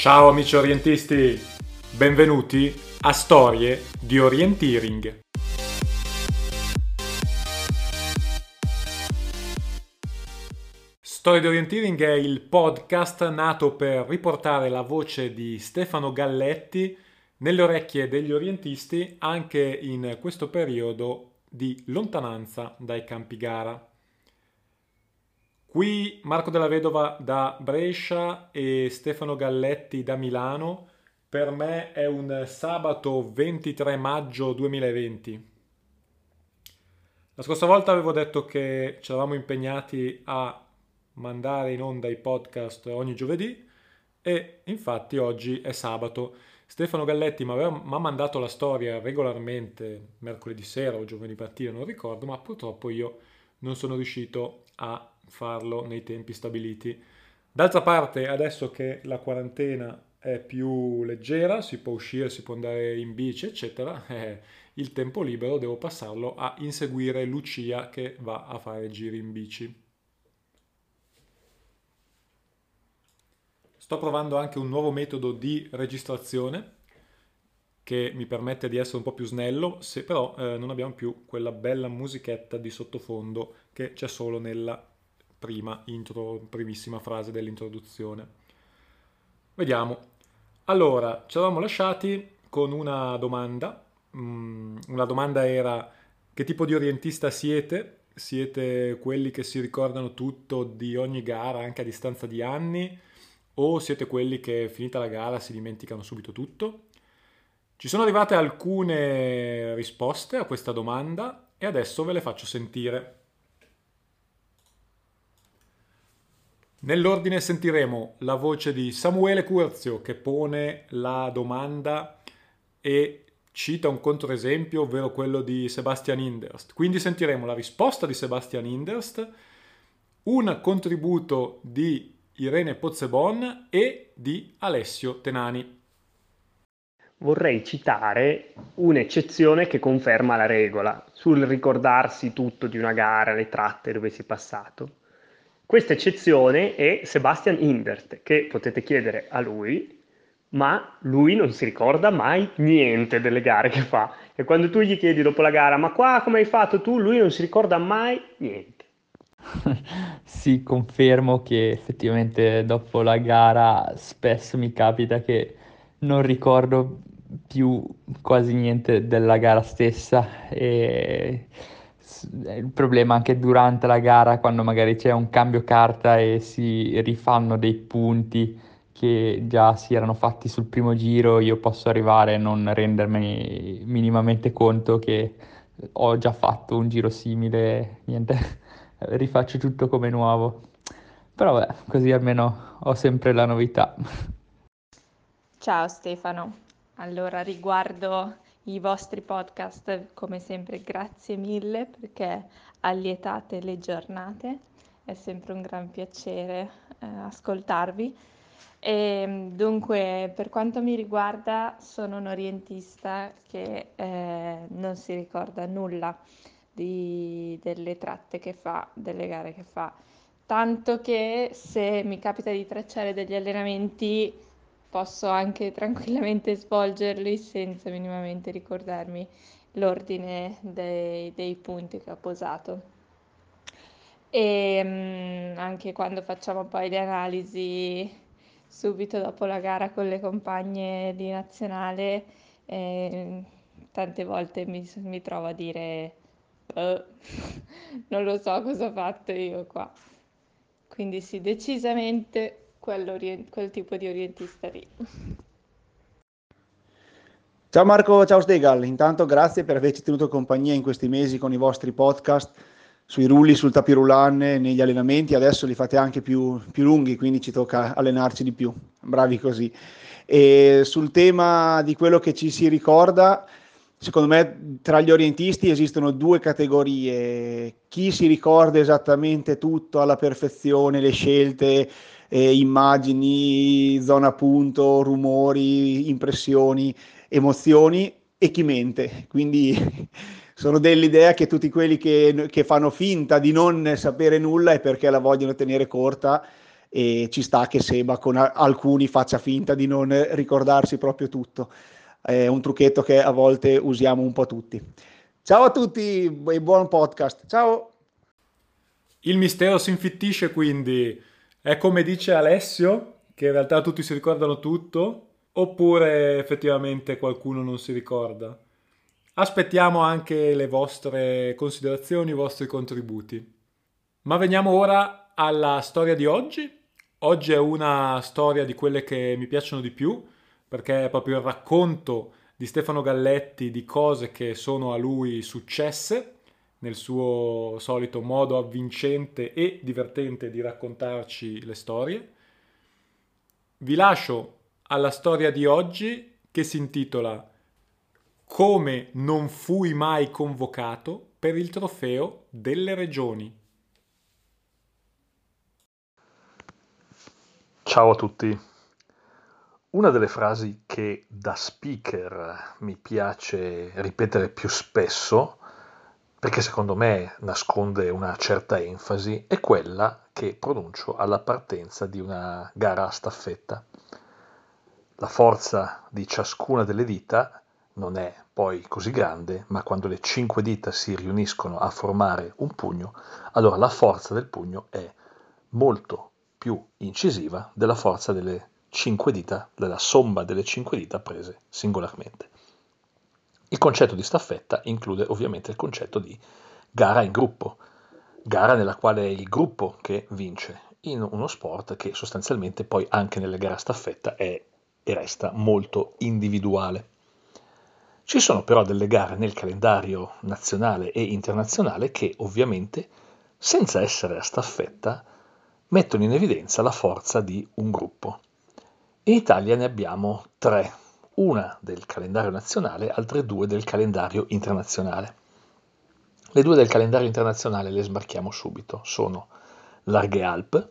Ciao amici orientisti, benvenuti a Storie di Orienteering. Storie di Orienteering è il podcast nato per riportare la voce di Stefano Galletti nelle orecchie degli orientisti anche in questo periodo di lontananza dai campi gara. Qui Marco della Vedova da Brescia e Stefano Galletti da Milano. Per me è un sabato 23 maggio 2020. La scorsa volta avevo detto che ci eravamo impegnati a mandare in onda i podcast ogni giovedì e infatti oggi è sabato. Stefano Galletti mi ha mandato la storia regolarmente mercoledì sera o giovedì mattina, non ricordo, ma purtroppo io non sono riuscito a farlo nei tempi stabiliti. D'altra parte, adesso che la quarantena è più leggera, si può uscire, si può andare in bici, eccetera, eh, il tempo libero devo passarlo a inseguire Lucia che va a fare giri in bici. Sto provando anche un nuovo metodo di registrazione che mi permette di essere un po' più snello, se però eh, non abbiamo più quella bella musichetta di sottofondo che c'è solo nella prima intro, primissima frase dell'introduzione. Vediamo. Allora, ci eravamo lasciati con una domanda. Mm, una domanda era che tipo di orientista siete? Siete quelli che si ricordano tutto di ogni gara anche a distanza di anni? O siete quelli che finita la gara si dimenticano subito tutto? Ci sono arrivate alcune risposte a questa domanda e adesso ve le faccio sentire. Nell'ordine sentiremo la voce di Samuele Curzio che pone la domanda e cita un controesempio, ovvero quello di Sebastian Inderst. Quindi sentiremo la risposta di Sebastian Inderst, un contributo di Irene Pozzebon e di Alessio Tenani. Vorrei citare un'eccezione che conferma la regola sul ricordarsi tutto di una gara, le tratte dove si è passato. Questa eccezione è Sebastian Indert, che potete chiedere a lui, ma lui non si ricorda mai niente delle gare che fa. E quando tu gli chiedi dopo la gara, ma qua come hai fatto tu, lui non si ricorda mai niente. sì, confermo che effettivamente dopo la gara spesso mi capita che non ricordo più quasi niente della gara stessa e il problema anche durante la gara quando magari c'è un cambio carta e si rifanno dei punti che già si erano fatti sul primo giro, io posso arrivare e non rendermi minimamente conto che ho già fatto un giro simile, niente, rifaccio tutto come nuovo. Però beh, così almeno ho sempre la novità. Ciao Stefano, allora riguardo i vostri podcast, come sempre, grazie mille perché allietate le giornate, è sempre un gran piacere eh, ascoltarvi. E, ehm, dunque, per quanto mi riguarda, sono un orientista che eh, non si ricorda nulla di, delle tratte che fa, delle gare che fa, tanto che se mi capita di tracciare degli allenamenti posso anche tranquillamente svolgerli senza minimamente ricordarmi l'ordine dei, dei punti che ho posato. E mh, mm, anche quando facciamo poi le analisi subito dopo la gara con le compagne di nazionale, eh, tante volte mi, mi, trovo a dire oh, non lo so cosa ho fatto io qua. Quindi sì, decisamente quel tipo di orientista lì. Ciao Marco, ciao Stegal, intanto grazie per averci tenuto compagnia in questi mesi con i vostri podcast sui rulli, sul tapirulan, negli allenamenti, adesso li fate anche più, più lunghi, quindi ci tocca allenarci di più, bravi così. E sul tema di quello che ci si ricorda, secondo me tra gli orientisti esistono due categorie, chi si ricorda esattamente tutto alla perfezione, le scelte, eh, immagini, zona punto, rumori, impressioni, emozioni e chi mente. Quindi sono dell'idea che tutti quelli che, che, fanno finta di non sapere nulla è perché la vogliono tenere corta e ci sta che Seba con alcuni faccia finta di non ricordarsi proprio tutto. È un trucchetto che a volte usiamo un po' tutti. Ciao a tutti e buon podcast. Ciao. Il mistero si infittisce quindi. È come dice Alessio, che in realtà tutti si ricordano tutto, oppure effettivamente qualcuno non si ricorda? Aspettiamo anche le vostre considerazioni, i vostri contributi. Ma veniamo ora alla storia di oggi. Oggi è una storia di quelle che mi piacciono di più, perché è proprio il racconto di Stefano Galletti di cose che sono a lui successe nel suo solito modo avvincente e divertente di raccontarci le storie. Vi lascio alla storia di oggi che si intitola Come non fui mai convocato per il trofeo delle regioni. Ciao a tutti. Una delle frasi che da speaker mi piace ripetere più spesso, perché secondo me nasconde una certa enfasi, è quella che pronuncio alla partenza di una gara a staffetta. La forza di ciascuna delle dita non è poi così grande, ma quando le cinque dita si riuniscono a formare un pugno, allora la forza del pugno è molto più incisiva della forza delle cinque dita, della somma delle cinque dita prese singolarmente. Il concetto di staffetta include ovviamente il concetto di gara in gruppo, gara nella quale è il gruppo che vince, in uno sport che sostanzialmente poi anche nelle gare a staffetta è e resta molto individuale. Ci sono però delle gare nel calendario nazionale e internazionale che ovviamente, senza essere a staffetta, mettono in evidenza la forza di un gruppo. In Italia ne abbiamo tre, una del calendario nazionale, altre due del calendario internazionale. Le due del calendario internazionale le smarchiamo subito, sono Larghe Alp,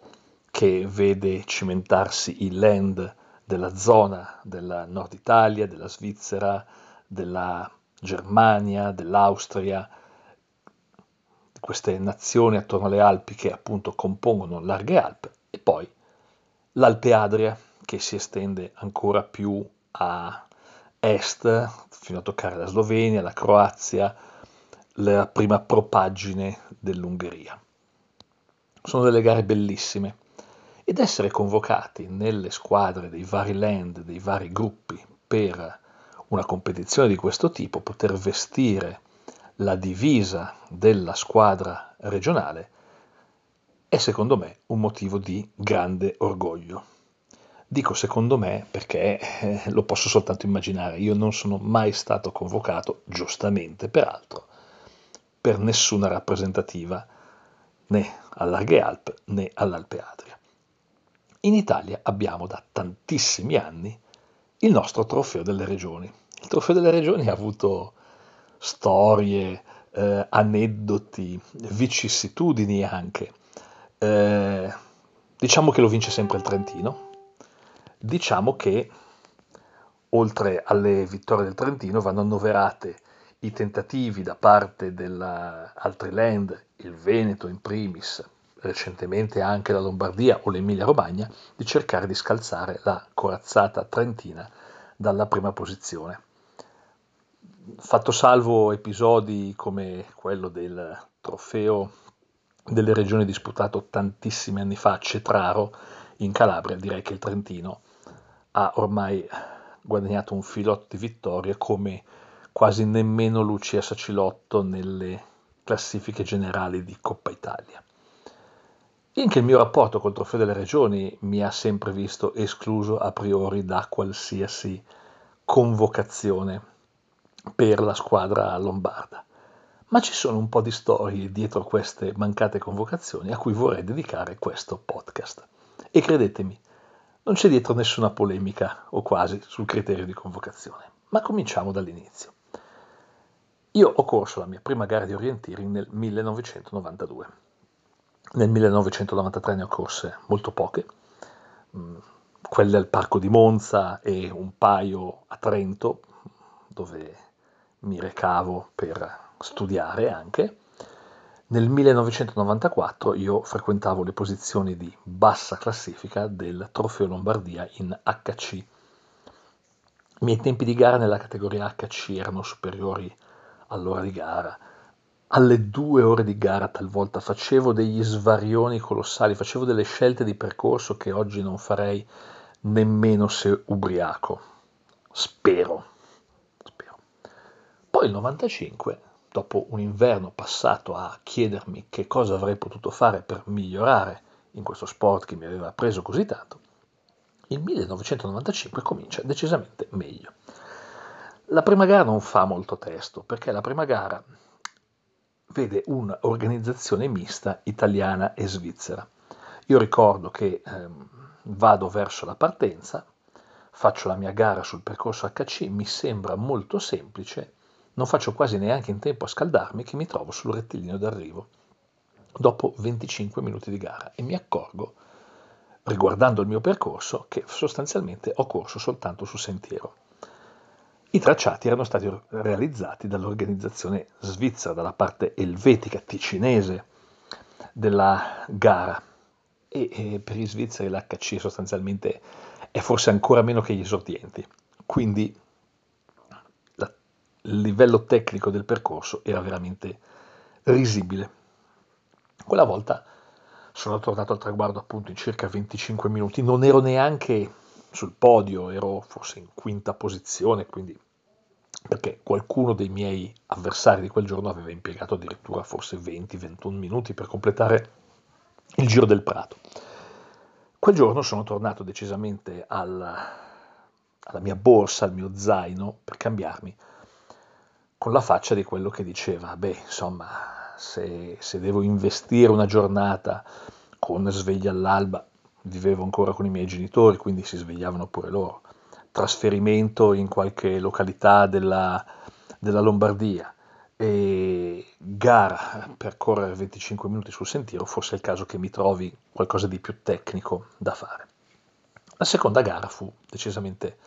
che vede cimentarsi il land della zona del nord Italia, della Svizzera, della Germania, dell'Austria, queste nazioni attorno alle Alpi che appunto compongono Larghe Alp, e poi l'Alpe Adria, che si estende ancora più a est, fino a toccare la Slovenia, la Croazia, la prima propagine dell'Ungheria. Sono delle gare bellissime ed essere convocati nelle squadre dei vari land, dei vari gruppi per una competizione di questo tipo, poter vestire la divisa della squadra regionale, è secondo me un motivo di grande orgoglio. Dico secondo me perché eh, lo posso soltanto immaginare, io non sono mai stato convocato, giustamente peraltro, per nessuna rappresentativa né all'Arghe Alp né all'Alpe Adria. In Italia abbiamo da tantissimi anni il nostro trofeo delle regioni. Il trofeo delle regioni ha avuto storie, eh, aneddoti, vicissitudini anche. Eh, diciamo che lo vince sempre il Trentino, Diciamo che oltre alle vittorie del Trentino vanno annoverate i tentativi da parte dell'altre land, il Veneto in primis, recentemente anche la Lombardia o l'Emilia Romagna, di cercare di scalzare la corazzata trentina dalla prima posizione. Fatto salvo episodi come quello del trofeo delle regioni disputato tantissimi anni fa a Cetraro in Calabria, direi che il Trentino ha ormai guadagnato un filotto di vittorie come quasi nemmeno Lucia Sacilotto nelle classifiche generali di Coppa Italia. Anche il mio rapporto col Trofeo delle Regioni mi ha sempre visto escluso a priori da qualsiasi convocazione per la squadra lombarda. Ma ci sono un po' di storie dietro queste mancate convocazioni a cui vorrei dedicare questo podcast. E credetemi, non c'è dietro nessuna polemica, o quasi, sul criterio di convocazione. Ma cominciamo dall'inizio. Io ho corso la mia prima gara di orienteering nel 1992. Nel 1993 ne ho corse molto poche, mm, quelle al Parco di Monza e un paio a Trento, dove mi recavo per studiare anche. Nel 1994 io frequentavo le posizioni di bassa classifica del Trofeo Lombardia in HC. I miei tempi di gara nella categoria HC erano superiori all'ora di gara. Alle due ore di gara talvolta facevo degli svarioni colossali, facevo delle scelte di percorso che oggi non farei nemmeno se ubriaco. Spero. Spero. Poi il 95 dopo un inverno passato a chiedermi che cosa avrei potuto fare per migliorare in questo sport che mi aveva preso così tanto, il 1995 comincia decisamente meglio. La prima gara non fa molto testo perché la prima gara vede un'organizzazione mista italiana e svizzera. Io ricordo che ehm, vado verso la partenza, faccio la mia gara sul percorso HC, mi sembra molto semplice non faccio quasi neanche in tempo a scaldarmi che mi trovo sul rettilineo d'arrivo, dopo 25 minuti di gara, e mi accorgo, riguardando il mio percorso, che sostanzialmente ho corso soltanto su sentiero. I tracciati erano stati realizzati dall'organizzazione svizzera, dalla parte elvetica, ticinese della gara, e, per gli svizzeri l'HC sostanzialmente è forse ancora meno che gli esordienti, quindi livello tecnico del percorso era veramente risibile. Quella volta sono tornato al traguardo appunto in circa 25 minuti, non ero neanche sul podio, ero forse in quinta posizione, quindi perché qualcuno dei miei avversari di quel giorno aveva impiegato addirittura forse 20-21 minuti per completare il giro del Prato. Quel giorno sono tornato decisamente al, alla mia borsa, al mio zaino per cambiarmi con la faccia di quello che diceva, beh, insomma, se, se devo investire una giornata con sveglia all'alba, vivevo ancora con i miei genitori, quindi si svegliavano pure loro, trasferimento in qualche località della, della Lombardia e gara per correre 25 minuti sul sentiero, forse è il caso che mi trovi qualcosa di più tecnico da fare. La seconda gara fu decisamente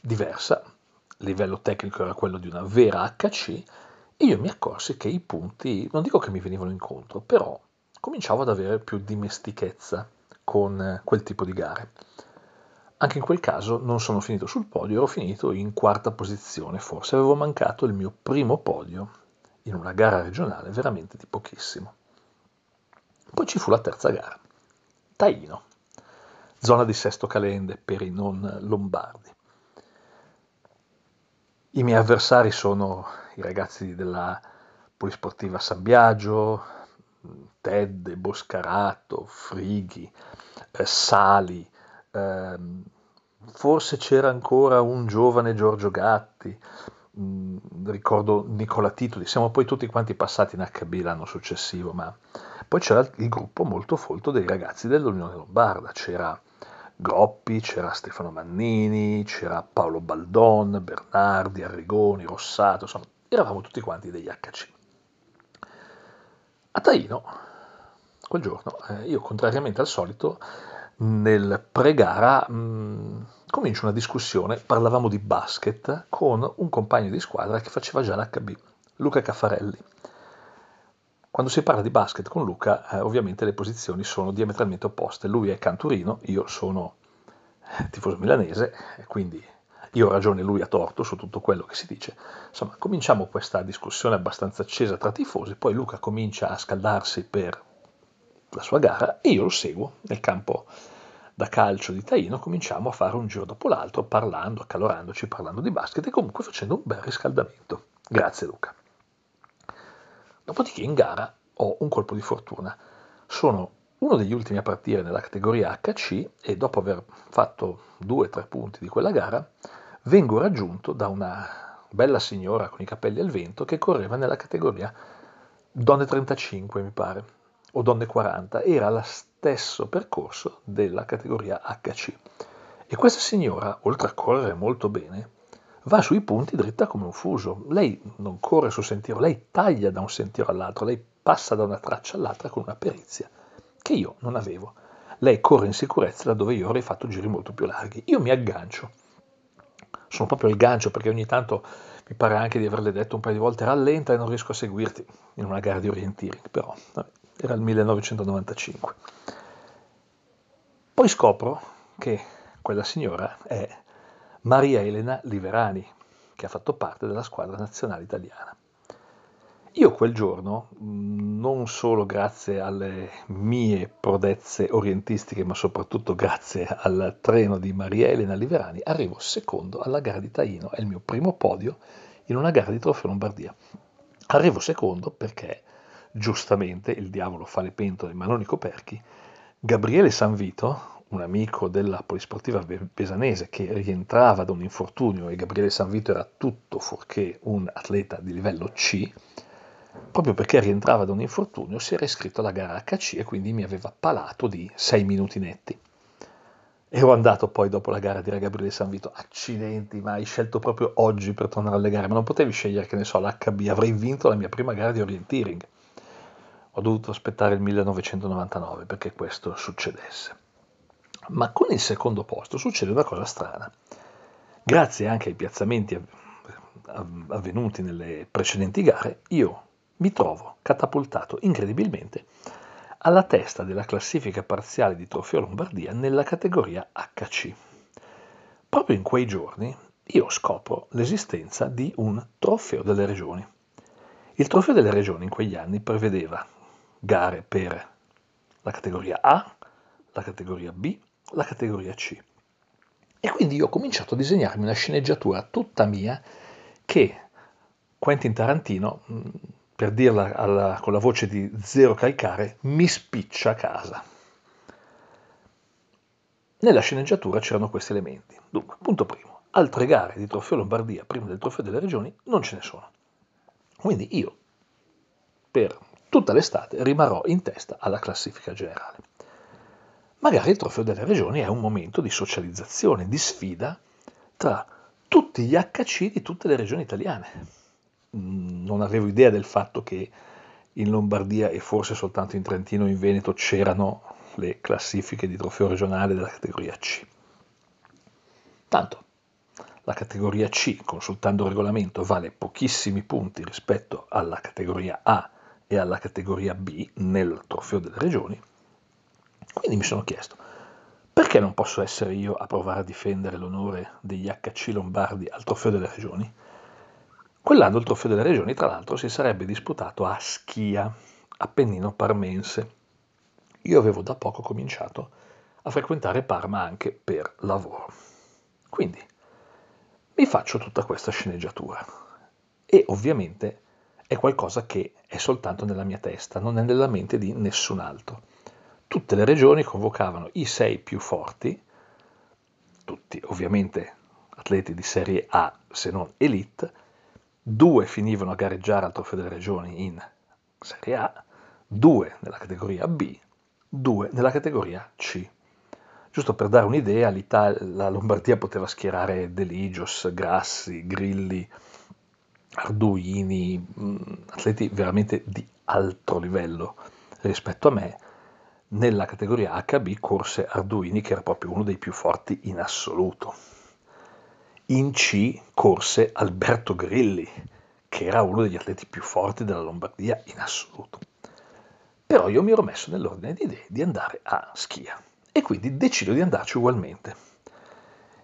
diversa, livello tecnico era quello di una vera HC, io mi accorsi che i punti, non dico che mi venivano incontro, però cominciavo ad avere più dimestichezza con quel tipo di gare. Anche in quel caso non sono finito sul podio, ero finito in quarta posizione, forse avevo mancato il mio primo podio in una gara regionale veramente di pochissimo. Poi ci fu la terza gara, Taino, zona di Sesto Calende per i non lombardi. I miei avversari sono i ragazzi della Polisportiva San Biagio, Ted, Boscarato, Frighi, eh, Sali, ehm, forse c'era ancora un giovane Giorgio Gatti, mh, mm, ricordo Nicola Titoli, siamo poi tutti quanti passati in HB l'anno successivo, ma poi c'era il gruppo molto folto dei ragazzi dell'Unione Lombarda, c'era Groppi, c'era Stefano Mannini, c'era Paolo Baldon, Bernardi, Arrigoni, Rossato, insomma, eravamo tutti quanti degli HC. A Taino, quel giorno, eh, io contrariamente al solito, nel pre-gara mh, mm, comincio una discussione, parlavamo di basket con un compagno di squadra che faceva già l'HB, Luca Caffarelli. Quando si parla di basket con Luca, eh, ovviamente le posizioni sono diametralmente opposte. Lui è canturino, io sono eh, tifoso milanese, quindi io ho ragione, lui ha torto su tutto quello che si dice. Insomma, cominciamo questa discussione abbastanza accesa tra tifosi, poi Luca comincia a scaldarsi per la sua gara e io lo seguo nel campo da calcio di Taino, cominciamo a fare un giro dopo l'altro, parlando, accalorandoci, parlando di basket e comunque facendo un bel riscaldamento. Grazie Luca. Dopodiché in gara ho un colpo di fortuna. Sono uno degli ultimi a partire nella categoria HC e dopo aver fatto due o tre punti di quella gara vengo raggiunto da una bella signora con i capelli al vento che correva nella categoria donne 35 mi pare o donne 40 era lo stesso percorso della categoria HC e questa signora oltre a correre molto bene va sui punti dritta come un fuso. Lei non corre sul sentiero, lei taglia da un sentiero all'altro, lei passa da una traccia all'altra con una perizia che io non avevo. Lei corre in sicurezza laddove io avrei fatto giri molto più larghi. Io mi aggancio. Sono proprio il gancio perché ogni tanto mi pare anche di averle detto un paio di volte rallenta e non riesco a seguirti in una gara di orienteering, però era il 1995. Poi scopro che quella signora è Maria Elena Liverani, che ha fatto parte della squadra nazionale italiana. Io quel giorno, non solo grazie alle mie prodezze orientistiche, ma soprattutto grazie al treno di Maria Elena Liverani, arrivo secondo alla gara di Taino, è il mio primo podio in una gara di Trofeo Lombardia. Arrivo secondo perché, giustamente, il diavolo fa le pentole ma non i coperchi, Gabriele Sanvito, un amico della polisportiva pesanese che rientrava da un infortunio e Gabriele Sanvito era tutto fuorché un atleta di livello C, proprio perché rientrava da un infortunio, si era iscritto alla gara HC e quindi mi aveva palato di 6 minuti netti. Ero andato poi dopo la gara a dire a Gabriele Sanvito, accidenti, ma hai scelto proprio oggi per tornare alle gare, ma non potevi scegliere, che ne so, l'HB, avrei vinto la mia prima gara di orienteering. Ho dovuto aspettare il 1999 perché questo succedesse. Ma con il secondo posto succede una cosa strana. Grazie anche ai piazzamenti avvenuti nelle precedenti gare, io mi trovo catapultato incredibilmente alla testa della classifica parziale di Trofeo Lombardia nella categoria HC. Proprio in quei giorni io scopro l'esistenza di un Trofeo delle Regioni. Il Trofeo delle Regioni in quegli anni prevedeva gare per la categoria A, la categoria B, la categoria C. E quindi io ho cominciato a disegnarmi una sceneggiatura tutta mia che Quentin Tarantino per dirla alla, con la voce di Zero Calcare, mi spiccia a casa. Nella sceneggiatura c'erano questi elementi. Dunque, punto primo, altre gare di Trofeo Lombardia prima del Trofeo delle Regioni non ce ne sono. Quindi io, per tutta l'estate, rimarrò in testa alla classifica generale. Magari il Trofeo delle Regioni è un momento di socializzazione, di sfida tra tutti gli HC di tutte le regioni italiane non avevo idea del fatto che in Lombardia e forse soltanto in Trentino e in Veneto c'erano le classifiche di trofeo regionale della categoria C. Tanto la categoria C, consultando il regolamento, vale pochissimi punti rispetto alla categoria A e alla categoria B nel trofeo delle regioni. Quindi mi sono chiesto, perché non posso essere io a provare a difendere l'onore degli HC lombardi al trofeo delle regioni? Quell'anno il Trofeo delle Regioni, tra l'altro, si sarebbe disputato a Schia, Appennino Parmense. Io avevo da poco cominciato a frequentare Parma anche per lavoro. Quindi mi faccio tutta questa sceneggiatura e ovviamente è qualcosa che è soltanto nella mia testa, non è nella mente di nessun altro. Tutte le regioni convocavano i sei più forti, tutti ovviamente atleti di serie A se non elite, due finivano a gareggiare al Trofeo delle Regioni in Serie A, due nella categoria B, due nella categoria C. Giusto per dare un'idea, la Lombardia poteva schierare Deligios, Grassi, Grilli, Arduini, mm, atleti veramente di alto livello rispetto a me. Nella categoria HB corse Arduini che era proprio uno dei più forti in assoluto. In C corse Alberto Grilli, che era uno degli atleti più forti della Lombardia in assoluto. Però io mi ero messo nell'ordine di idee di andare a Schia e quindi decido di andarci ugualmente.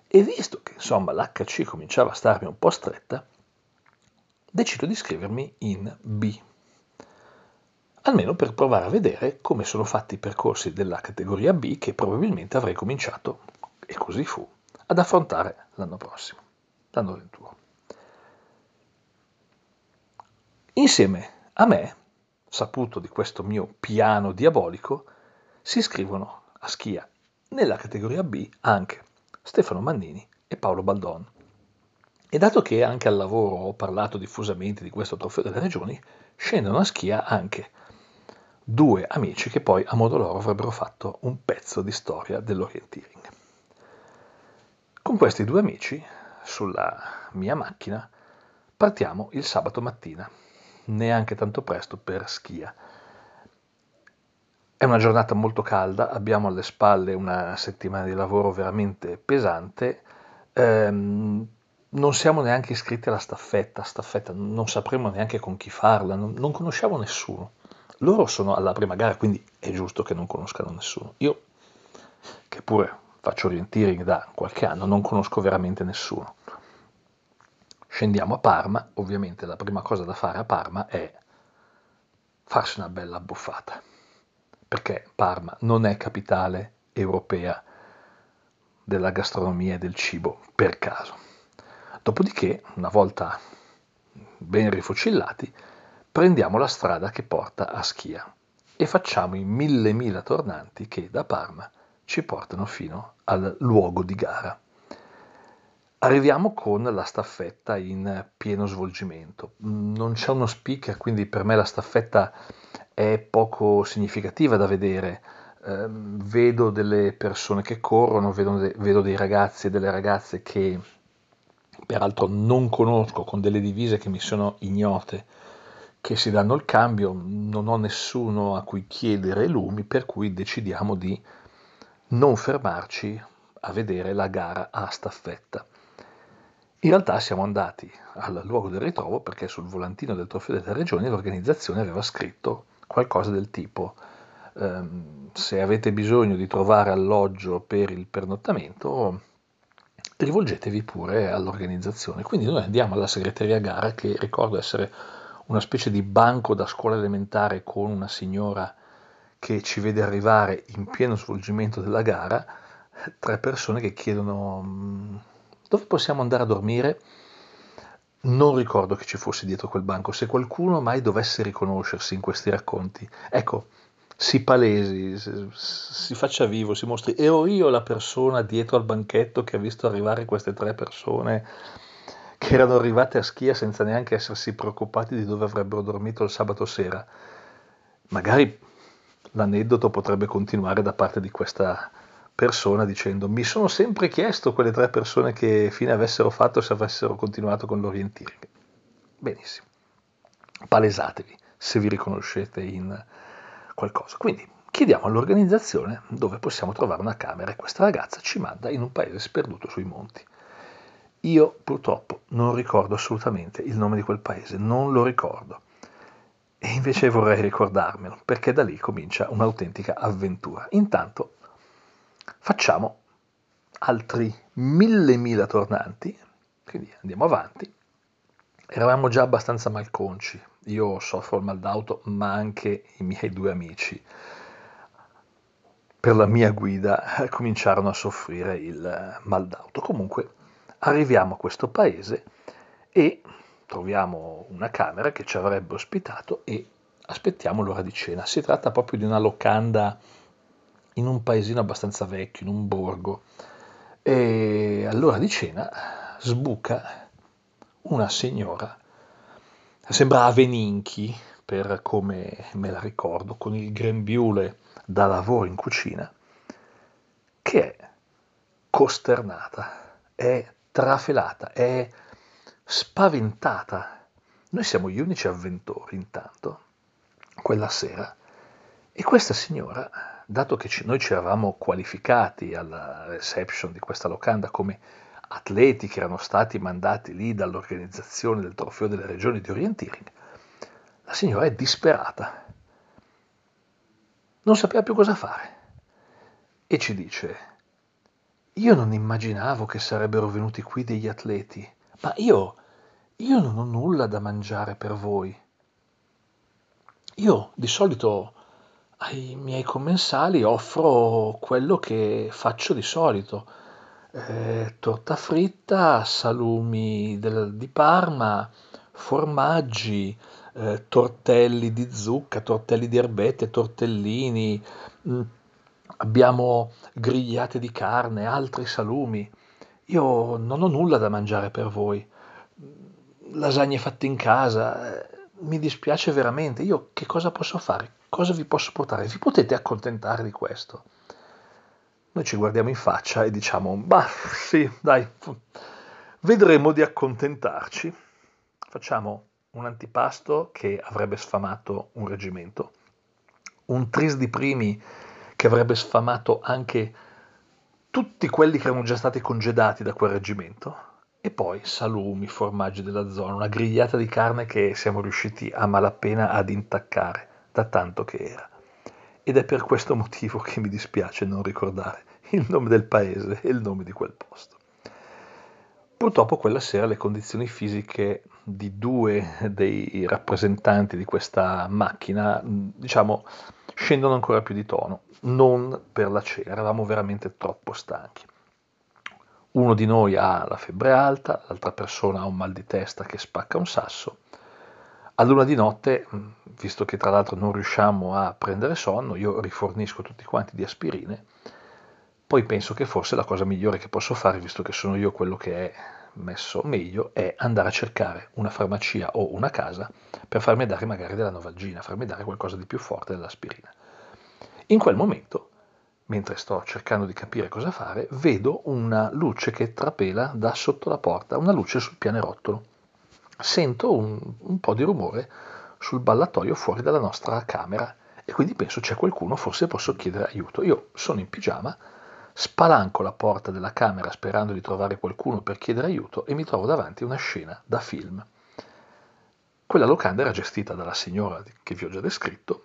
E visto che insomma l'HC cominciava a starmi un po' stretta, decido di iscrivermi in B, almeno per provare a vedere come sono fatti i percorsi della categoria B che probabilmente avrei cominciato, e così fu, ad affrontare l'anno prossimo, l'anno 21. Insieme a me, saputo di questo mio piano diabolico, si iscrivono a Schia nella categoria B anche Stefano Mannini e Paolo Baldon. E dato che anche al lavoro ho parlato diffusamente di questo trofeo delle regioni, scendono a Schia anche due amici che poi a modo loro avrebbero fatto un pezzo di storia dell'orienteering. Con questi due amici, sulla mia macchina, partiamo il sabato mattina, neanche tanto presto per Schia. È una giornata molto calda, abbiamo alle spalle una settimana di lavoro veramente pesante. Ehm, non siamo neanche iscritti alla staffetta, staffetta, non sapremo neanche con chi farla, non, non conosciamo nessuno. Loro sono alla prima gara, quindi è giusto che non conoscano nessuno. Io, che pure faccio orienteering da qualche anno, non conosco veramente nessuno. Scendiamo a Parma, ovviamente la prima cosa da fare a Parma è farsi una bella buffata, perché Parma non è capitale europea della gastronomia e del cibo per caso. Dopodiché, una volta ben rifocillati, prendiamo la strada che porta a Schia e facciamo i mille mila tornanti che da Parma ci portano fino al luogo di gara. Arriviamo con la staffetta in pieno svolgimento. Non c'è uno speaker, quindi per me la staffetta è poco significativa da vedere. Eh, vedo delle persone che corrono, vedo, de- vedo dei ragazzi e delle ragazze che peraltro non conosco, con delle divise che mi sono ignote, che si danno il cambio, non ho nessuno a cui chiedere lumi, per cui decidiamo di non fermarci a vedere la gara a staffetta. In realtà siamo andati al luogo del ritrovo perché sul volantino del trofeo delle regioni l'organizzazione aveva scritto qualcosa del tipo ehm, se avete bisogno di trovare alloggio per il pernottamento rivolgetevi pure all'organizzazione. Quindi noi andiamo alla segreteria gara, che ricordo essere una specie di banco da scuola elementare con una signora che ci vede arrivare in pieno svolgimento della gara, tre persone che chiedono mm, dove possiamo andare a dormire. Non ricordo che ci fosse dietro quel banco, se qualcuno mai dovesse riconoscersi in questi racconti. Ecco, si palesi, si faccia vivo, si mostri. Ero io la persona dietro al banchetto che ha visto arrivare queste tre persone che erano arrivate a Schia senza neanche essersi preoccupati di dove avrebbero dormito il sabato sera. Magari l'aneddoto potrebbe continuare da parte di questa persona dicendo mi sono sempre chiesto quelle tre persone che fine avessero fatto se avessero continuato con l'orienteering. Benissimo, palesatevi se vi riconoscete in qualcosa. Quindi chiediamo all'organizzazione dove possiamo trovare una camera e questa ragazza ci manda in un paese sperduto sui monti. Io purtroppo non ricordo assolutamente il nome di quel paese, non lo ricordo. E invece vorrei ricordarmelo, perché da lì comincia un'autentica avventura. Intanto facciamo altri mille mila tornanti, quindi andiamo avanti. Eravamo già abbastanza malconci, io soffro il mal d'auto, ma anche i miei due amici per la mia guida eh, cominciarono a soffrire il eh, mal d'auto. Comunque arriviamo a questo paese e troviamo una camera che ci avrebbe ospitato e aspettiamo l'ora di cena. Si tratta proprio di una locanda in un paesino abbastanza vecchio, in un borgo. E all'ora di cena sbuca una signora Sembra Aveninchi, per come me la ricordo, con il grembiule da lavoro in cucina, che è costernata, è trafelata, è spaventata. Noi siamo gli unici avventori intanto, quella sera, e questa signora, dato che noi ci eravamo qualificati alla reception di questa locanda come atleti che erano stati mandati lì dall'organizzazione del trofeo delle regioni di orienteering, la signora è disperata. Non sapeva più cosa fare. E ci dice, io non immaginavo che sarebbero venuti qui degli atleti, ma io, io non ho nulla da mangiare per voi. Io di solito ai miei commensali offro quello che faccio di solito, eh, torta fritta, salumi del, di Parma, formaggi, eh, tortelli di zucca, tortelli di erbette, tortellini, mh, mm, abbiamo grigliate di carne, altri salumi. Io non ho nulla da mangiare per voi. Lasagne fatte in casa, eh, mi dispiace veramente. Io che cosa posso fare? Cosa vi posso portare? Vi potete accontentare di questo? Noi ci guardiamo in faccia e diciamo, bah sì, dai, vedremo di accontentarci. Facciamo un antipasto che avrebbe sfamato un reggimento, un tris di primi che avrebbe sfamato anche tutti quelli che erano già stati congedati da quel reggimento e poi salumi, formaggi della zona, una grigliata di carne che siamo riusciti a malapena ad intaccare, da tanto che era. Ed è per questo motivo che mi dispiace non ricordare il nome del paese e il nome di quel posto. Purtroppo quella sera le condizioni fisiche di due dei rappresentanti di questa macchina, diciamo, scendono ancora più di tono, non per la cena, eravamo veramente troppo stanchi. Uno di noi ha la febbre alta, l'altra persona ha un mal di testa che spacca un sasso. A luna di notte, visto che tra l'altro non riusciamo a prendere sonno, io rifornisco tutti quanti di aspirine poi penso che forse la cosa migliore che posso fare, visto che sono io quello che è messo meglio, è andare a cercare una farmacia o una casa per farmi dare magari della novalgina, farmi dare qualcosa di più forte dell'aspirina. In quel momento, mentre sto cercando di capire cosa fare, vedo una luce che trapela da sotto la porta, una luce sul pianerottolo. Sento un, un po' di rumore sul ballatoio fuori dalla nostra camera e quindi penso c'è qualcuno, forse posso chiedere aiuto. Io sono in pigiama, Spalanco la porta della camera sperando di trovare qualcuno per chiedere aiuto e mi trovo davanti a una scena da film. Quella locanda era gestita dalla signora che vi ho già descritto,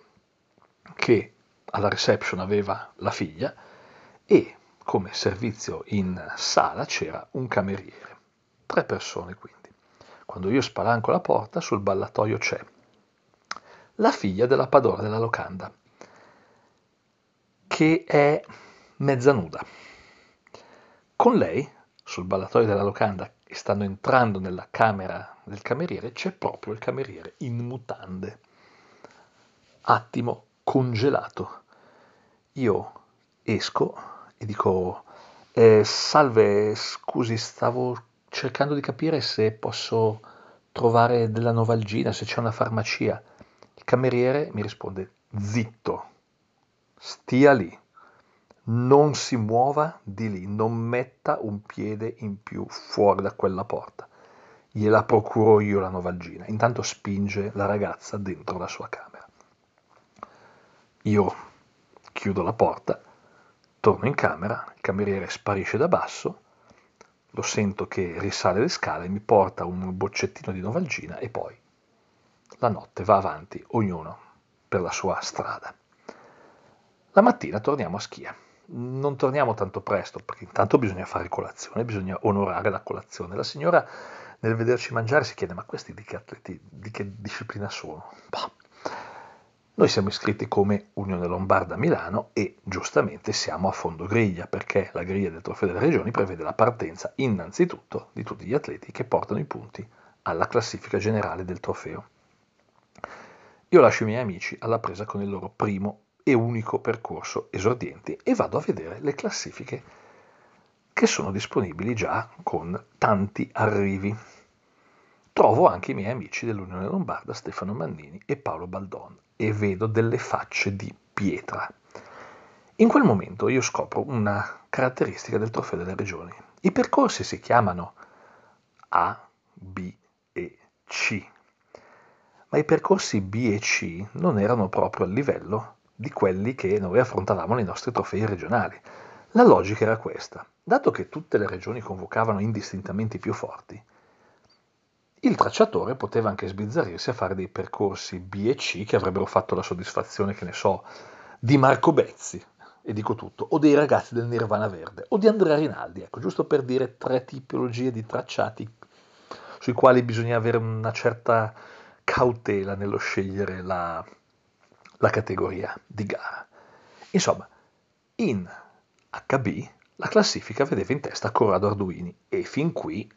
che alla reception aveva la figlia e come servizio in sala c'era un cameriere. Tre persone quindi. Quando io spalanco la porta, sul ballatoio c'è la figlia della padrona della locanda, che è mezza nuda. Con lei, sul ballatoio della locanda, e stanno entrando nella camera del cameriere, c'è proprio il cameriere in mutande. Attimo congelato. Io esco e dico, eh, salve, scusi, stavo cercando di capire se posso trovare della Novalgina, se c'è una farmacia. Il cameriere mi risponde, zitto, stia lì non si muova di lì, non metta un piede in più fuori da quella porta. Gliela procuro io la novalgina. Intanto spinge la ragazza dentro la sua camera. Io chiudo la porta, torno in camera, il cameriere sparisce da basso, lo sento che risale le scale, mi porta un boccettino di novalgina e poi la notte va avanti, ognuno per la sua strada. La mattina torniamo a Schia non torniamo tanto presto, perché intanto bisogna fare colazione, bisogna onorare la colazione. La signora nel vederci mangiare si chiede, ma questi di che atleti, di che disciplina sono? Bah. Noi siamo iscritti come Unione Lombarda Milano e giustamente siamo a fondo griglia, perché la griglia del Trofeo delle Regioni prevede la partenza innanzitutto di tutti gli atleti che portano i punti alla classifica generale del trofeo. Io lascio i miei amici alla presa con il loro primo e unico percorso esordienti e vado a vedere le classifiche che sono disponibili già con tanti arrivi. Trovo anche i miei amici dell'Unione Lombarda, Stefano Mannini e Paolo Baldon, e vedo delle facce di pietra. In quel momento io scopro una caratteristica del trofeo delle regioni. I percorsi si chiamano A, B e C, ma i percorsi B e C non erano proprio al livello di quelli che noi affrontavamo nei nostri trofei regionali. La logica era questa. Dato che tutte le regioni convocavano indistintamente i più forti, il tracciatore poteva anche sbizzarrirsi a fare dei percorsi B e C che avrebbero fatto la soddisfazione, che ne so, di Marco Bezzi, e dico tutto, o dei ragazzi del Nirvana Verde, o di Andrea Rinaldi, ecco, giusto per dire tre tipologie di tracciati sui quali bisogna avere una certa cautela nello scegliere la, la categoria di gara. Insomma, in HB la classifica vedeva in testa Corrado Arduini e fin qui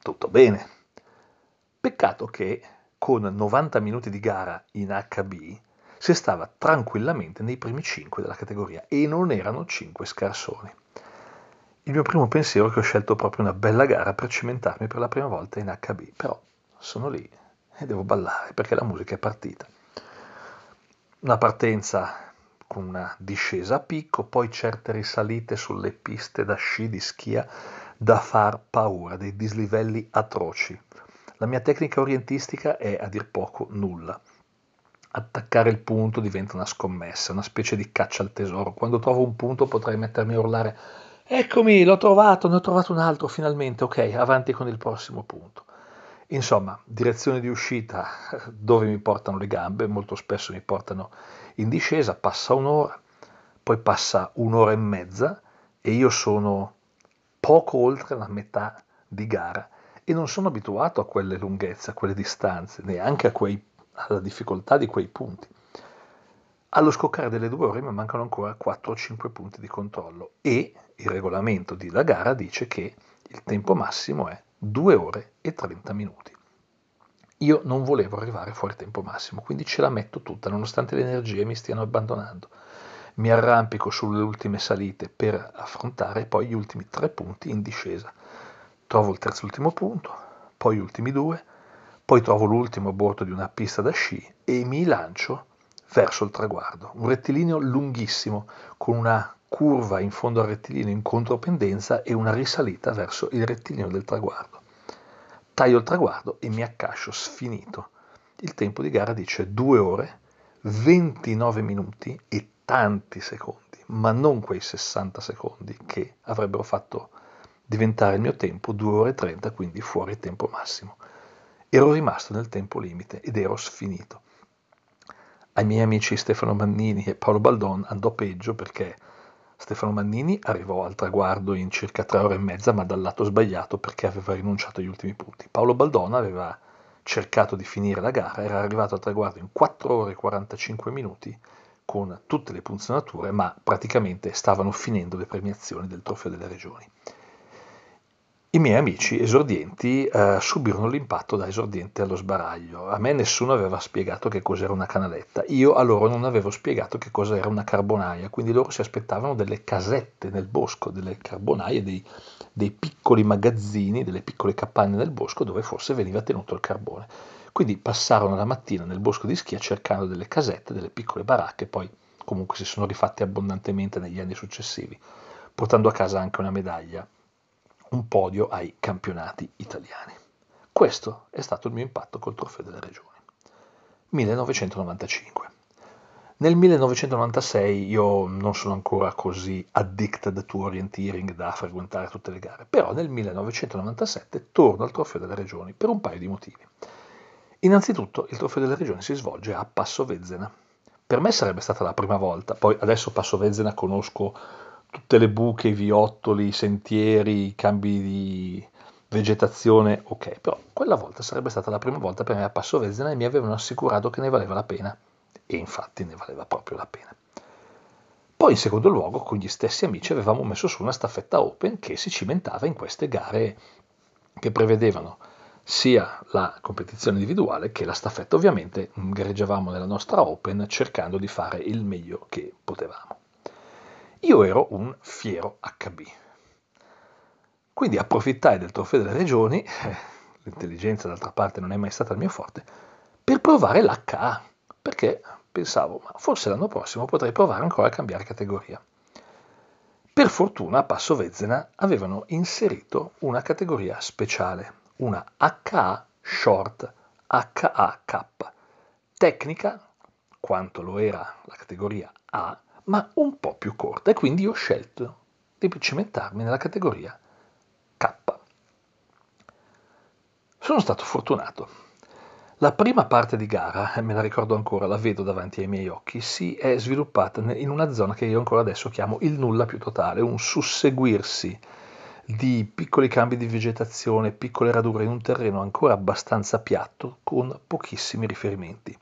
tutto bene. Peccato che con 90 minuti di gara in HB si stava tranquillamente nei primi 5 della categoria e non erano 5 scarsoni. Il mio primo pensiero è che ho scelto proprio una bella gara per cimentarmi per la prima volta in HB, però sono lì e devo ballare perché la musica è partita una partenza con una discesa a picco, poi certe risalite sulle piste da sci di schia da far paura, dei dislivelli atroci. La mia tecnica orientistica è a dir poco nulla. Attaccare il punto diventa una scommessa, una specie di caccia al tesoro. Quando trovo un punto potrei mettermi a urlare Eccomi, l'ho trovato, ne ho trovato un altro finalmente, ok, avanti con il prossimo punto. Insomma, direzione di uscita dove mi portano le gambe, molto spesso mi portano in discesa, passa un'ora, poi passa un'ora e mezza e io sono poco oltre la metà di gara e non sono abituato a quelle lunghezze, a quelle distanze, neanche quei, alla difficoltà di quei punti. Allo scoccare delle due ore mi mancano ancora 4 o 5 punti di controllo e il regolamento della gara dice che il tempo massimo è 2 ore e 30 minuti. Io non volevo arrivare fuori tempo massimo, quindi ce la metto tutta, nonostante le energie mi stiano abbandonando. Mi arrampico sulle ultime salite per affrontare poi gli ultimi tre punti in discesa. Trovo il terzo ultimo punto, poi gli ultimi due, poi trovo l'ultimo bordo di una pista da sci e mi lancio verso il traguardo. Un rettilineo lunghissimo, con una curva in fondo al rettilineo in contropendenza e una risalita verso il rettilineo del traguardo. Taglio il traguardo e mi accascio sfinito. Il tempo di gara dice 2 ore, 29 minuti e tanti secondi, ma non quei 60 secondi che avrebbero fatto diventare il mio tempo 2 ore e 30, quindi fuori tempo massimo. Ero rimasto nel tempo limite ed ero sfinito. Ai miei amici Stefano Mannini e Paolo Baldon andò peggio perché Stefano Mannini arrivò al traguardo in circa tre ore e mezza, ma dal lato sbagliato perché aveva rinunciato agli ultimi punti. Paolo Baldona aveva cercato di finire la gara, era arrivato al traguardo in 4 ore e 45 minuti con tutte le punzionature, ma praticamente stavano finendo le premiazioni del Trofeo delle Regioni. I miei amici esordienti eh, subirono l'impatto da esordiente allo sbaraglio. A me nessuno aveva spiegato che cos'era una canaletta, io a loro non avevo spiegato che cosa era una carbonaia, quindi loro si aspettavano delle casette nel bosco, delle carbonaie, dei, dei piccoli magazzini, delle piccole capanne nel bosco dove forse veniva tenuto il carbone. Quindi passarono la mattina nel bosco di Schia cercando delle casette, delle piccole baracche, poi comunque si sono rifatti abbondantemente negli anni successivi, portando a casa anche una medaglia un podio ai campionati italiani. Questo è stato il mio impatto col Trofeo delle Regioni. 1995. Nel 1996 io non sono ancora così addicted to orienteering da frequentare tutte le gare, però nel 1997 torno al Trofeo delle Regioni per un paio di motivi. Innanzitutto il Trofeo delle Regioni si svolge a Passo Vezzena. Per me sarebbe stata la prima volta, poi adesso Passo Vezzena conosco tutte le buche, i viottoli, i sentieri, i cambi di vegetazione, ok, però quella volta sarebbe stata la prima volta per me a Passo Vezena e mi avevano assicurato che ne valeva la pena, e infatti ne valeva proprio la pena. Poi in secondo luogo con gli stessi amici avevamo messo su una staffetta open che si cimentava in queste gare che prevedevano sia la competizione individuale che la staffetta. Ovviamente gareggiavamo nella nostra open cercando di fare il meglio che potevamo. Io ero un fiero HB. Quindi approfittai del trofeo delle regioni, eh, l'intelligenza d'altra parte non è mai stata il mio forte, per provare l'HA, perché pensavo, ma forse l'anno prossimo potrei provare ancora a cambiare categoria. Per fortuna a Passo Vezzena avevano inserito una categoria speciale, una HA Short HAK, tecnica quanto lo era la categoria A, ma un po' più corta e quindi ho scelto di cimentarmi nella categoria K. Sono stato fortunato. La prima parte di gara, me la ricordo ancora, la vedo davanti ai miei occhi, si è sviluppata in una zona che io ancora adesso chiamo il nulla più totale, un susseguirsi di piccoli cambi di vegetazione, piccole radure in un terreno ancora abbastanza piatto con pochissimi riferimenti.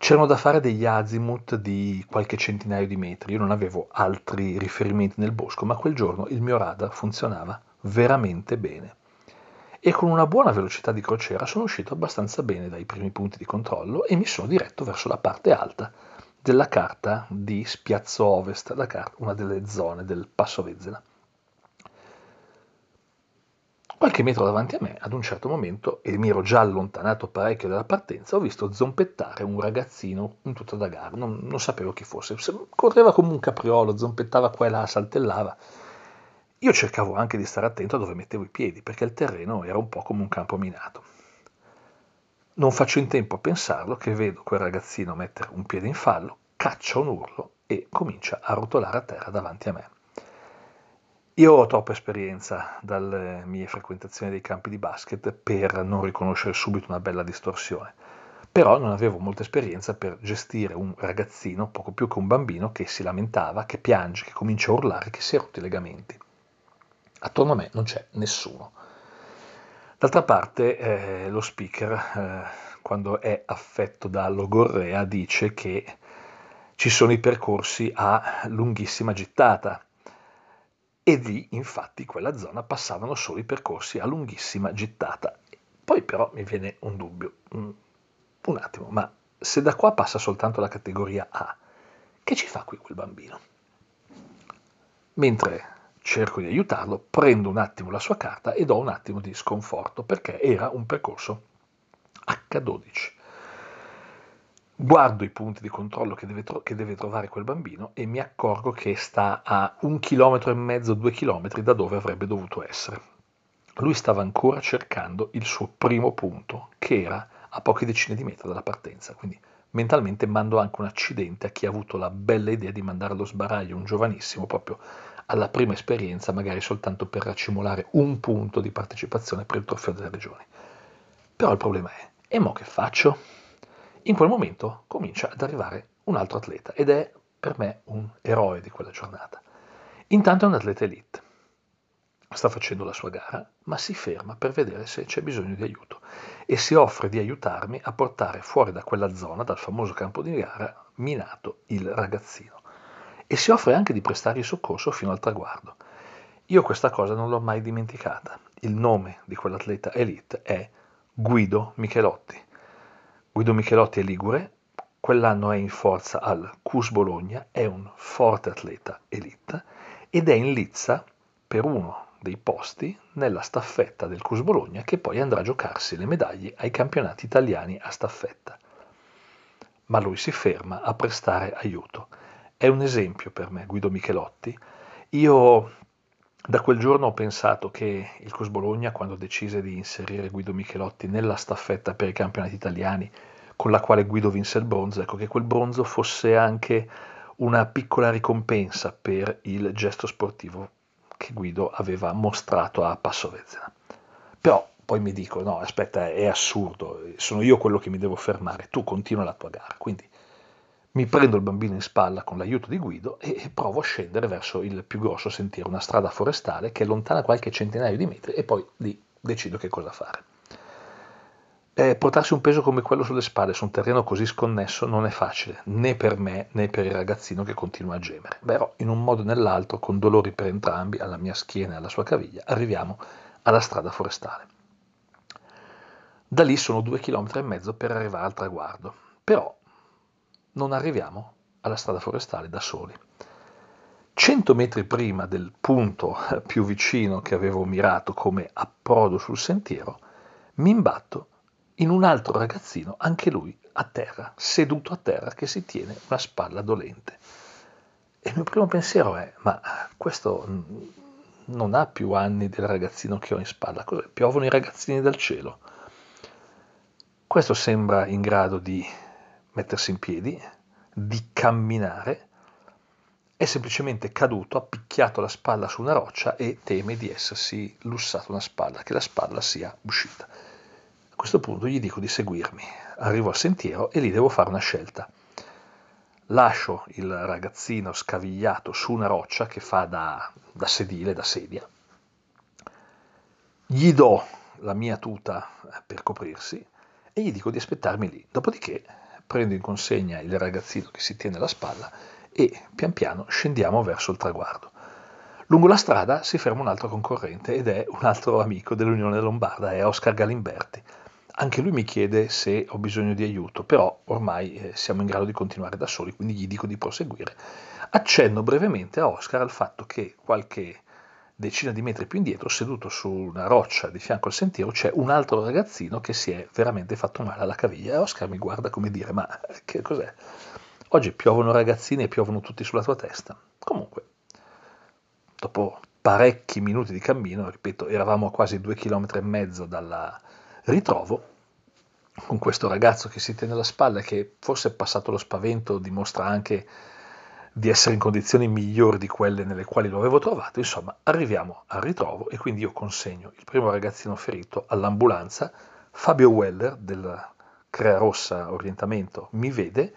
C'erano da fare degli azimuth di qualche centinaio di metri, io non avevo altri riferimenti nel bosco, ma quel giorno il mio radar funzionava veramente bene. E con una buona velocità di crociera sono uscito abbastanza bene dai primi punti di controllo e mi sono diretto verso la parte alta della carta di Spiazzo Ovest, carta, una delle zone del Passo Vezzena. Qualche metro davanti a me, ad un certo momento, e mi ero già allontanato parecchio dalla partenza, ho visto zompettare un ragazzino in tutta da gara, non, non sapevo chi fosse, correva come un capriolo, zompettava qua e là, saltellava. Io cercavo anche di stare attento a dove mettevo i piedi, perché il terreno era un po' come un campo minato. Non faccio in tempo a pensarlo che vedo quel ragazzino mettere un piede in fallo, caccia un urlo e comincia a rotolare a terra davanti a me. Io ho troppa esperienza dalle mie frequentazioni dei campi di basket per non riconoscere subito una bella distorsione, però non avevo molta esperienza per gestire un ragazzino, poco più che un bambino, che si lamentava, che piange, che comincia a urlare, che si è rotti i legamenti. Attorno a me non c'è nessuno. D'altra parte eh, lo speaker, eh, quando è affetto da logorrea, dice che ci sono i percorsi a lunghissima gittata e lì infatti in quella zona passavano solo i percorsi a lunghissima gittata. Poi però mi viene un dubbio, un attimo, ma se da qua passa soltanto la categoria A, che ci fa qui quel bambino? Mentre cerco di aiutarlo, prendo un attimo la sua carta e do un attimo di sconforto perché era un percorso H12 guardo i punti di controllo che deve, tro- che deve, trovare quel bambino e mi accorgo che sta a un chilometro e mezzo, due chilometri da dove avrebbe dovuto essere. Lui stava ancora cercando il suo primo punto, che era a poche decine di metri dalla partenza, quindi mentalmente mando anche un accidente a chi ha avuto la bella idea di mandare allo sbaraglio un giovanissimo proprio alla prima esperienza, magari soltanto per racimolare un punto di partecipazione per il trofeo delle regioni. Però il problema è, e mo che faccio? In quel momento comincia ad arrivare un altro atleta ed è per me un eroe di quella giornata. Intanto è un atleta elite, sta facendo la sua gara, ma si ferma per vedere se c'è bisogno di aiuto e si offre di aiutarmi a portare fuori da quella zona, dal famoso campo di gara, minato il ragazzino. E si offre anche di prestargli soccorso fino al traguardo. Io questa cosa non l'ho mai dimenticata. Il nome di quell'atleta elite è Guido Michelotti. Guido Michelotti è ligure, quell'anno è in forza al CUS Bologna, è un forte atleta elite ed è in lizza per uno dei posti nella staffetta del CUS Bologna che poi andrà a giocarsi le medaglie ai campionati italiani a staffetta. Ma lui si ferma a prestare aiuto. È un esempio per me Guido Michelotti. Io da quel giorno ho pensato che il Cus Bologna, quando decise di inserire Guido Michelotti nella staffetta per i campionati italiani, con la quale Guido vinse il bronzo, ecco che quel bronzo fosse anche una piccola ricompensa per il gesto sportivo che Guido aveva mostrato a Passovezzena. Però poi mi dico, no, aspetta, è assurdo, sono io quello che mi devo fermare, tu continua la tua gara. Quindi mi prendo il bambino in spalla con l'aiuto di Guido e provo a scendere verso il più grosso sentiero, una strada forestale che è lontana qualche centinaio di metri e poi lì decido che cosa fare. Eh, portarsi un peso come quello sulle spalle su un terreno così sconnesso non è facile, né per me né per il ragazzino che continua a gemere. Però in un modo o nell'altro, con dolori per entrambi, alla mia schiena e alla sua caviglia, arriviamo alla strada forestale. Da lì sono due chilometri e mezzo per arrivare al traguardo. Però non arriviamo alla strada forestale da soli. Cento metri prima del punto più vicino che avevo mirato come approdo sul sentiero, mi imbatto in un altro ragazzino, anche lui a terra, seduto a terra, che si tiene una spalla dolente. E il mio primo pensiero è, ma questo non ha più anni del ragazzino che ho in spalla, Cos'è? piovono i ragazzini dal cielo. Questo sembra in grado di mettersi in piedi, di camminare, è semplicemente caduto, ha picchiato la spalla su una roccia e teme di essersi lussato una spalla, che la spalla sia uscita. A questo punto gli dico di seguirmi, arrivo al sentiero e lì devo fare una scelta. Lascio il ragazzino scavigliato su una roccia che fa da, da sedile, da sedia, gli do la mia tuta per coprirsi e gli dico di aspettarmi lì. Dopodiché prendo in consegna il ragazzino che si tiene alla spalla e pian piano scendiamo verso il traguardo. Lungo la strada si ferma un altro concorrente ed è un altro amico dell'Unione Lombarda, è Oscar Galimberti. Anche lui mi chiede se ho bisogno di aiuto, però ormai eh, siamo in grado di continuare da soli, quindi gli dico di proseguire. Accenno brevemente a Oscar al fatto che qualche decina di metri più indietro, seduto su una roccia di fianco al sentiero, c'è un altro ragazzino che si è veramente fatto male alla caviglia. E Oscar mi guarda come dire, ma che cos'è? Oggi piovono ragazzini e piovono tutti sulla tua testa. Comunque, dopo parecchi minuti di cammino, ripeto, eravamo a quasi due chilometri e mezzo dal ritrovo, con questo ragazzo che si tiene alla spalla che forse è passato lo spavento, dimostra anche di essere in condizioni migliori di quelle nelle quali lo avevo trovato, insomma arriviamo al ritrovo e quindi io consegno il primo ragazzino ferito all'ambulanza, Fabio Weller del Crea Rossa Orientamento mi vede,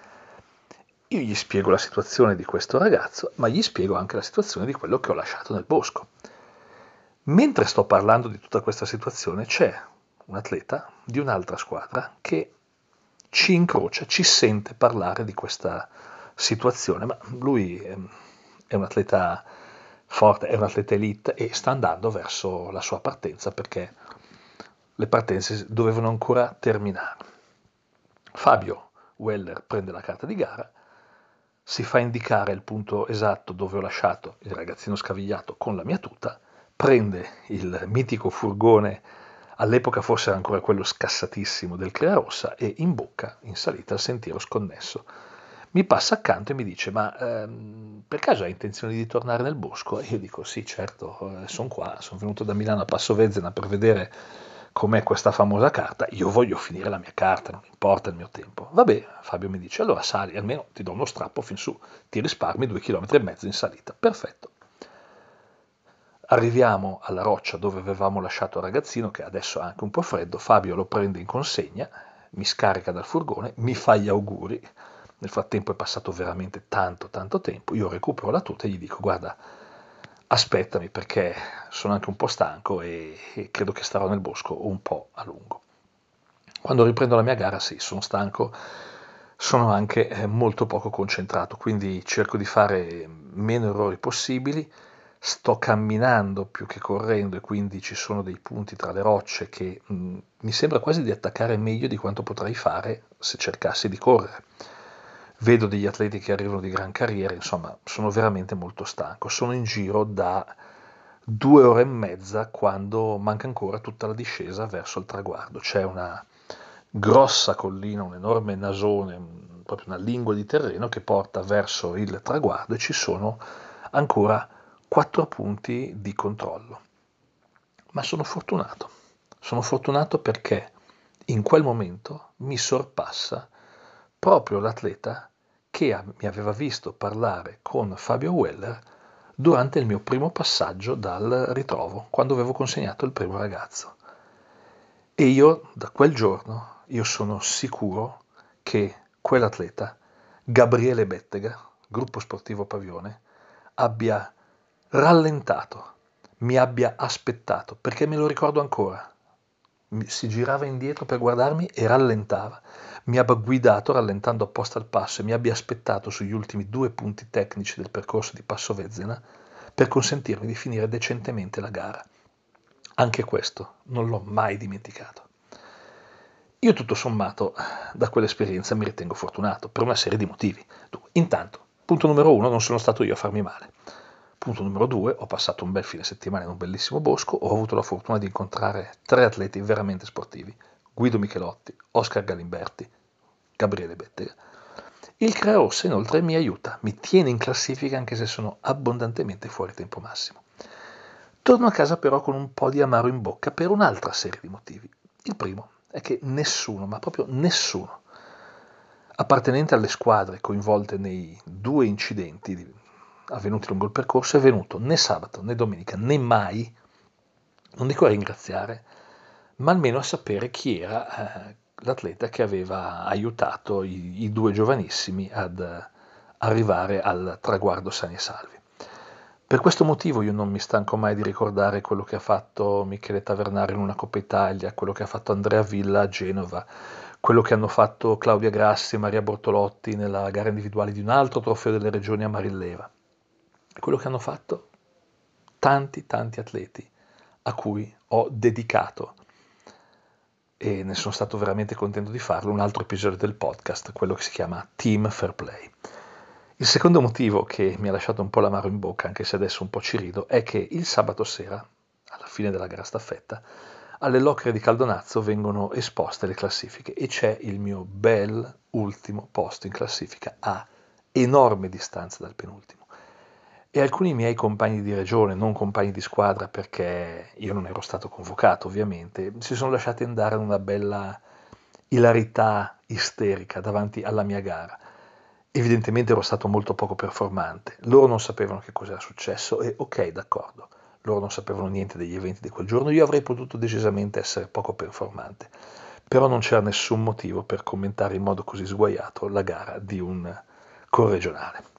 io gli spiego la situazione di questo ragazzo, ma gli spiego anche la situazione di quello che ho lasciato nel bosco. Mentre sto parlando di tutta questa situazione c'è un atleta di un'altra squadra che ci incrocia, ci sente parlare di questa situazione, ma lui è un atleta forte, è un atleta elite e sta andando verso la sua partenza perché le partenze dovevano ancora terminare. Fabio Weller prende la carta di gara, si fa indicare il punto esatto dove ho lasciato il ragazzino scavigliato con la mia tuta, prende il mitico furgone, all'epoca forse ancora quello scassatissimo del Crea Rossa, e imbocca in salita il sentiero sconnesso mi passa accanto e mi dice ma ehm, per caso hai intenzione di tornare nel bosco? E io dico sì certo, eh, sono qua, sono venuto da Milano a Passo Vezzena per vedere com'è questa famosa carta, io voglio finire la mia carta, non importa il mio tempo. Vabbè, Fabio mi dice allora sali, almeno ti do uno strappo fin su, ti risparmi due chilometri e mezzo in salita, perfetto. Arriviamo alla roccia dove avevamo lasciato il ragazzino, che adesso è anche un po' freddo, Fabio lo prende in consegna, mi scarica dal furgone, mi fa gli auguri, nel frattempo è passato veramente tanto, tanto tempo. Io recupero la tuta e gli dico: Guarda, aspettami perché sono anche un po' stanco e, e credo che starò nel bosco un po' a lungo. Quando riprendo la mia gara, sì, sono stanco, sono anche eh, molto poco concentrato, quindi cerco di fare meno errori possibili. Sto camminando più che correndo e quindi ci sono dei punti tra le rocce che mh, mm, mi sembra quasi di attaccare meglio di quanto potrei fare se cercassi di correre vedo degli atleti che arrivano di gran carriera, insomma, sono veramente molto stanco. Sono in giro da due ore e mezza quando manca ancora tutta la discesa verso il traguardo. C'è una grossa collina, un enorme nasone, proprio una lingua di terreno che porta verso il traguardo e ci sono ancora quattro punti di controllo. Ma sono fortunato. Sono fortunato perché in quel momento mi sorpassa proprio l'atleta che mi aveva visto parlare con Fabio Weller durante il mio primo passaggio dal ritrovo, quando avevo consegnato il primo ragazzo. E io, da quel giorno, io sono sicuro che quell'atleta, Gabriele Bettega, gruppo sportivo Pavione, abbia rallentato, mi abbia aspettato, perché me lo ricordo ancora. Si girava indietro per guardarmi e rallentava mi abbia guidato rallentando apposta il passo e mi abbia aspettato sugli ultimi due punti tecnici del percorso di Passo Vezzena per consentirmi di finire decentemente la gara. Anche questo non l'ho mai dimenticato. Io tutto sommato da quell'esperienza mi ritengo fortunato per una serie di motivi. Intanto, punto numero uno, non sono stato io a farmi male. Punto numero due, ho passato un bel fine settimana in un bellissimo bosco, ho avuto la fortuna di incontrare tre atleti veramente sportivi Guido Michelotti, Oscar Galimberti, Gabriele Bettega. Il Creos inoltre mi aiuta, mi tiene in classifica anche se sono abbondantemente fuori tempo massimo. Torno a casa però con un po' di amaro in bocca per un'altra serie di motivi. Il primo è che nessuno, ma proprio nessuno, appartenente alle squadre coinvolte nei due incidenti avvenuti lungo il percorso è venuto né sabato né domenica né mai, non dico a ringraziare, ma almeno a sapere chi era eh, l'atleta che aveva aiutato i, i due giovanissimi ad eh, arrivare al traguardo sani e salvi. Per questo motivo io non mi stanco mai di ricordare quello che ha fatto Michele Tavernari in una Coppa Italia, quello che ha fatto Andrea Villa a Genova, quello che hanno fatto Claudia Grassi e Maria Bortolotti nella gara individuale di un altro trofeo delle regioni a Marilleva, quello che hanno fatto tanti tanti atleti a cui ho dedicato. E ne sono stato veramente contento di farlo, un altro episodio del podcast, quello che si chiama Team Fair Play. Il secondo motivo che mi ha lasciato un po' l'amaro in bocca, anche se adesso un po' ci rido, è che il sabato sera, alla fine della gara staffetta, alle locre di Caldonazzo vengono esposte le classifiche e c'è il mio bel ultimo posto in classifica a enorme distanza dal penultimo e alcuni miei compagni di regione, non compagni di squadra perché io non ero stato convocato ovviamente, si sono lasciati andare in una bella ilarità isterica davanti alla mia gara. evidentemente ero stato molto poco performante. Loro non sapevano che cosa era successo e ok, d'accordo, loro non sapevano niente degli eventi di quel giorno, io avrei potuto decisamente essere poco performante, però non c'era nessun motivo per commentare in modo così sguaiato la gara di un corregionale.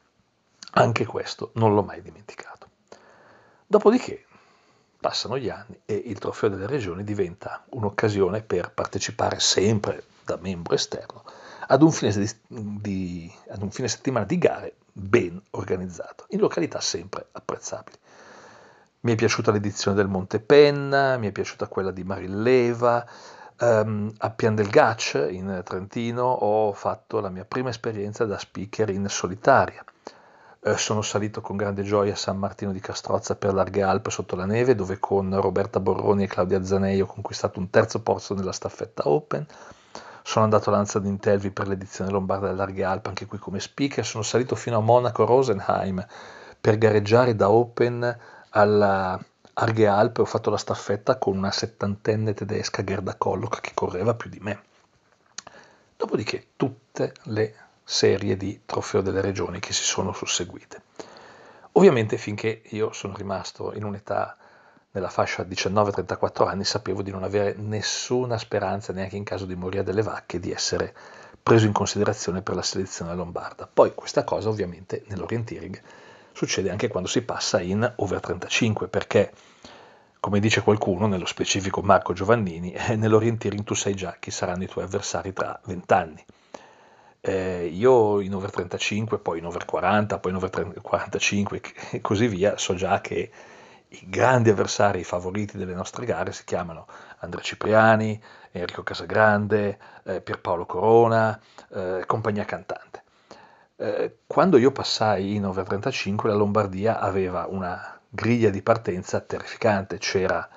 Anche questo non l'ho mai dimenticato. Dopodiché passano gli anni e il trofeo delle regioni diventa un'occasione per partecipare sempre da membro esterno ad un fine, di, di, ad un fine settimana di gare ben organizzato, in località sempre apprezzabili. Mi è piaciuta l'edizione del Monte Penna, mi è piaciuta quella di Marilleva, um, a Pian del Gaccio in Trentino ho fatto la mia prima esperienza da speaker in solitaria. Eh, sono salito con grande gioia a San Martino di Castrozza per Larghe Alpe sotto la neve, dove con Roberta Borroni e Claudia Zanei ho conquistato un terzo posto nella staffetta Open. Sono andato a Lanza d'Intelvi per l'edizione lombarda delle Larghe Alpe, anche qui come speaker. Sono salito fino a Monaco Rosenheim per gareggiare da Open alla Arghe Alpe. Ho fatto la staffetta con una settantenne tedesca Gerda Kollock che correva più di me. Dopodiché tutte le serie di trofeo delle regioni che si sono susseguite. Ovviamente finché io sono rimasto in un'età nella fascia 19-34 anni sapevo di non avere nessuna speranza, neanche in caso di morire delle vacche, di essere preso in considerazione per la selezione lombarda. Poi questa cosa ovviamente nell'orienteering succede anche quando si passa in over 35, perché come dice qualcuno, nello specifico Marco Giovannini, eh, nell'orienteering tu sai già chi saranno i tuoi avversari tra 20 anni. Eh, io in over 35, poi in over 40, poi in over 45 e così via, so già che i grandi avversari, i favoriti delle nostre gare si chiamano Andrea Cipriani, Enrico Casagrande, eh, Pierpaolo Corona, eh, compagnia cantante. Eh, quando io passai in over 35 la Lombardia aveva una griglia di partenza terrificante, c'era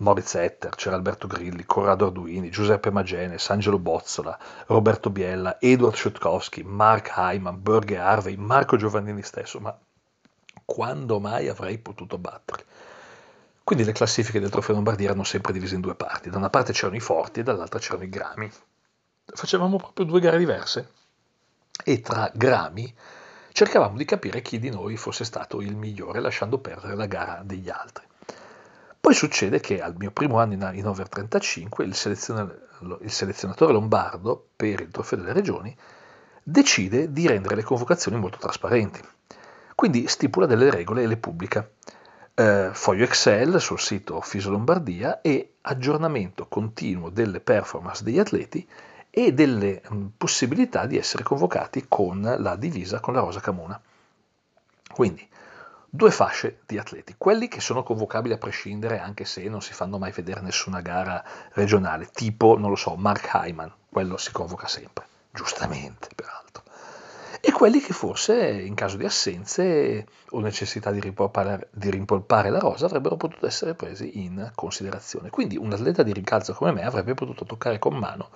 Moritz Etter, c'era Alberto Grilli, Corrado Arduini, Giuseppe Magenes, Angelo Bozzola, Roberto Biella, Edward Schutkowski, Mark Hyman, Borghe Harvey, Marco Giovannini stesso, ma quando mai avrei potuto batterli? Quindi le classifiche del Trofeo Lombardia erano sempre divise in due parti, da una parte c'erano i forti e dall'altra c'erano i grami. Facevamo proprio due gare diverse e tra grami cercavamo di capire chi di noi fosse stato il migliore lasciando perdere la gara degli altri. Poi succede che al mio primo anno in, in over 35 il, il selezionatore lombardo per il trofeo delle regioni decide di rendere le convocazioni molto trasparenti. Quindi stipula delle regole e le pubblica. Eh, foglio Excel sul sito Fiso Lombardia e aggiornamento continuo delle performance degli atleti e delle mh, possibilità di essere convocati con la divisa con la rosa camuna. Quindi due fasce di atleti, quelli che sono convocabili a prescindere anche se non si fanno mai vedere nessuna gara regionale, tipo, non lo so, Mark Hyman, quello si convoca sempre, giustamente peraltro, e quelli che forse in caso di assenze o necessità di rimpolpare, di rimpolpare la rosa avrebbero potuto essere presi in considerazione. Quindi un atleta di rincalzo come me avrebbe potuto toccare con mano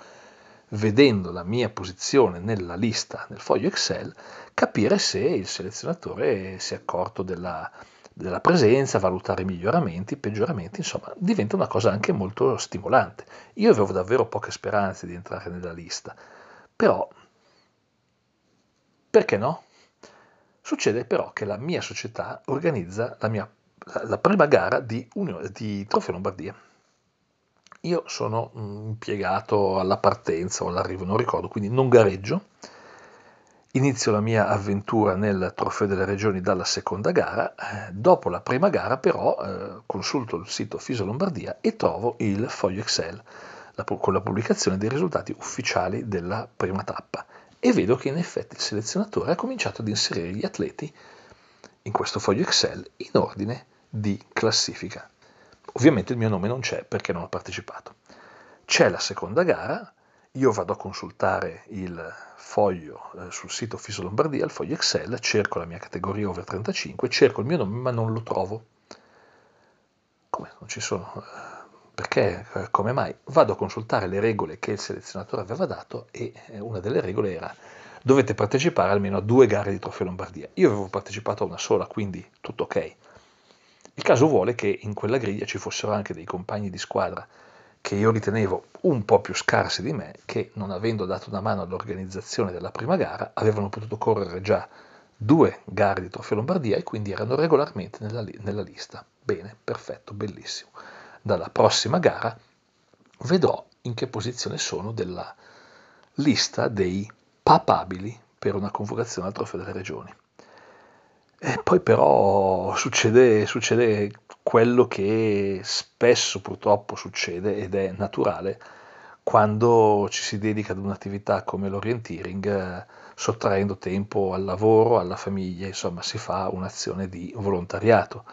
vedendo la mia posizione nella lista nel foglio Excel, capire se il selezionatore si è accorto della, della presenza, valutare miglioramenti, peggioramenti, insomma, diventa una cosa anche molto stimolante. Io avevo davvero poche speranze di entrare nella lista, però perché no? Succede però che la mia società organizza la, mia, la prima gara di, di Trofeo Lombardia io sono mm, impiegato alla partenza o all'arrivo, non ricordo, quindi non gareggio. Inizio la mia avventura nel Trofeo delle Regioni dalla seconda gara. Eh, dopo la prima gara, però, eh, consulto il sito Fiso Lombardia e trovo il foglio Excel con la pubblicazione dei risultati ufficiali della prima tappa e vedo che in effetti il selezionatore ha cominciato ad inserire gli atleti in questo foglio Excel in ordine di classifica. Ovviamente il mio nome non c'è perché non ho partecipato. C'è la seconda gara, io vado a consultare il foglio eh, sul sito Fiso Lombardia, il foglio Excel, cerco la mia categoria over 35, cerco il mio nome ma non lo trovo. Come non ci sono? Perché? Come mai? Vado a consultare le regole che il selezionatore aveva dato e eh, una delle regole era dovete partecipare almeno a due gare di Trofeo Lombardia. Io avevo partecipato a una sola, quindi tutto ok. Il caso vuole che in quella griglia ci fossero anche dei compagni di squadra che io ritenevo un po' più scarsi di me, che non avendo dato una mano all'organizzazione della prima gara, avevano potuto correre già due gare di Trofeo Lombardia e quindi erano regolarmente nella, nella lista. Bene, perfetto, bellissimo. Dalla prossima gara vedrò in che posizione sono della lista dei papabili per una convocazione al Trofeo delle Regioni. E poi però succede, succede quello che spesso purtroppo succede ed è naturale quando ci si dedica ad un'attività come l'orienteering, eh, sottraendo tempo al lavoro, alla famiglia, insomma si fa un'azione di volontariato.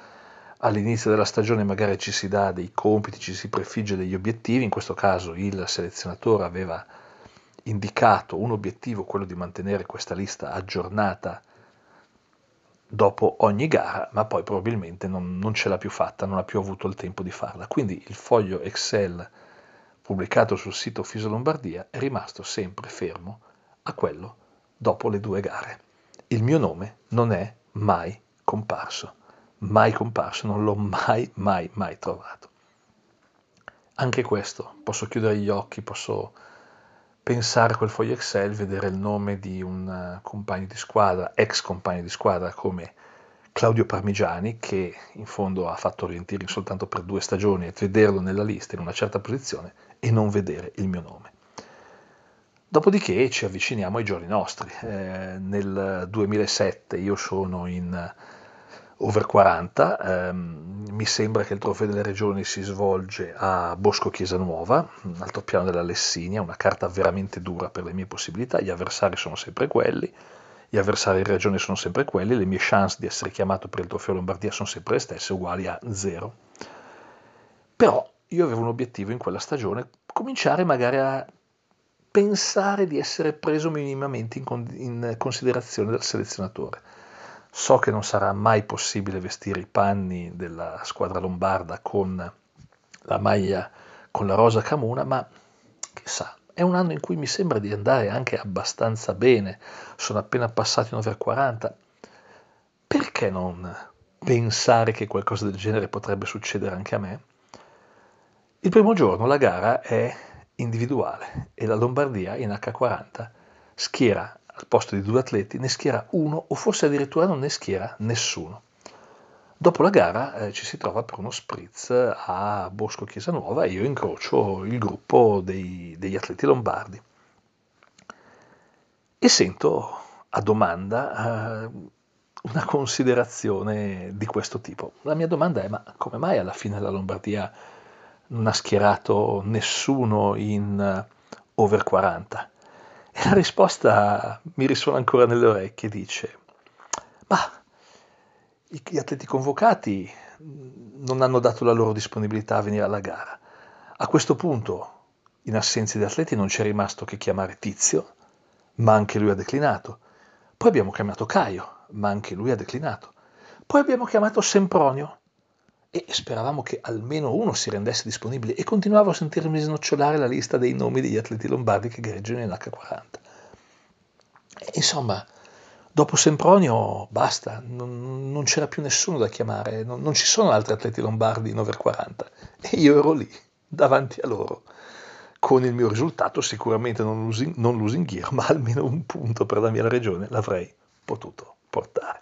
All'inizio della stagione magari ci si dà dei compiti, ci si prefigge degli obiettivi, in questo caso il selezionatore aveva indicato un obiettivo, quello di mantenere questa lista aggiornata dopo ogni gara, ma poi probabilmente non, non, ce l'ha più fatta, non ha più avuto il tempo di farla. Quindi il foglio Excel pubblicato sul sito Fiso Lombardia è rimasto sempre fermo a quello dopo le due gare. Il mio nome non è mai comparso, mai comparso, non l'ho mai, mai, mai trovato. Anche questo, posso chiudere gli occhi, posso pensare a quel foglio Excel, vedere il nome di un eh, compagno di squadra, ex compagno di squadra come Claudio Parmigiani, che in fondo ha fatto orientering soltanto per due stagioni, e vederlo nella lista in una certa posizione e non vedere il mio nome. Dopodiché ci avviciniamo ai giorni nostri. Eh, nel 2007 io sono in over 40. Ehm, mi sembra che il trofeo delle regioni si svolge a Bosco Chiesa Nuova, altopiano della Lessinia, una carta veramente dura per le mie possibilità. Gli avversari sono sempre quelli, gli avversari in regione sono sempre quelli, le mie chance di essere chiamato per il trofeo Lombardia sono sempre le stesse, uguali a zero. Però io avevo un obiettivo in quella stagione, cominciare magari a pensare di essere preso minimamente in, con- in considerazione dal selezionatore So che non sarà mai possibile vestire i panni della squadra lombarda con la maglia con la rosa camuna, ma chissà, è un anno in cui mi sembra di andare anche abbastanza bene. Sono appena passati un over 40. Perché non pensare che qualcosa del genere potrebbe succedere anche a me? Il primo giorno la gara è individuale e la Lombardia in H40 schiera al posto di due atleti ne schiera uno o forse addirittura non ne schiera nessuno. Dopo la gara eh, ci si trova per uno spritz a Bosco Chiesa Nuova e io incrocio il gruppo dei, degli atleti lombardi e sento a domanda eh, una considerazione di questo tipo. La mia domanda è ma come mai alla fine la Lombardia non ha schierato nessuno in uh, over 40? E la risposta mi risuona ancora nelle orecchie, dice, ma gli atleti convocati non hanno dato la loro disponibilità a venire alla gara. A questo punto, in assenza di atleti, non c'è rimasto che chiamare Tizio, ma anche lui ha declinato. Poi abbiamo chiamato Caio, ma anche lui ha declinato. Poi abbiamo chiamato Sempronio, e speravamo che almeno uno si rendesse disponibile e continuavo a sentirmi snocciolare la lista dei nomi degli atleti lombardi che gareggiano in H40. E, insomma, dopo Sempronio basta, non, non, c'era più nessuno da chiamare, non, non, ci sono altri atleti lombardi in over 40 e io ero lì, davanti a loro, con il mio risultato sicuramente non, losing, non losing gear, ma almeno un punto per la mia regione l'avrei potuto portare.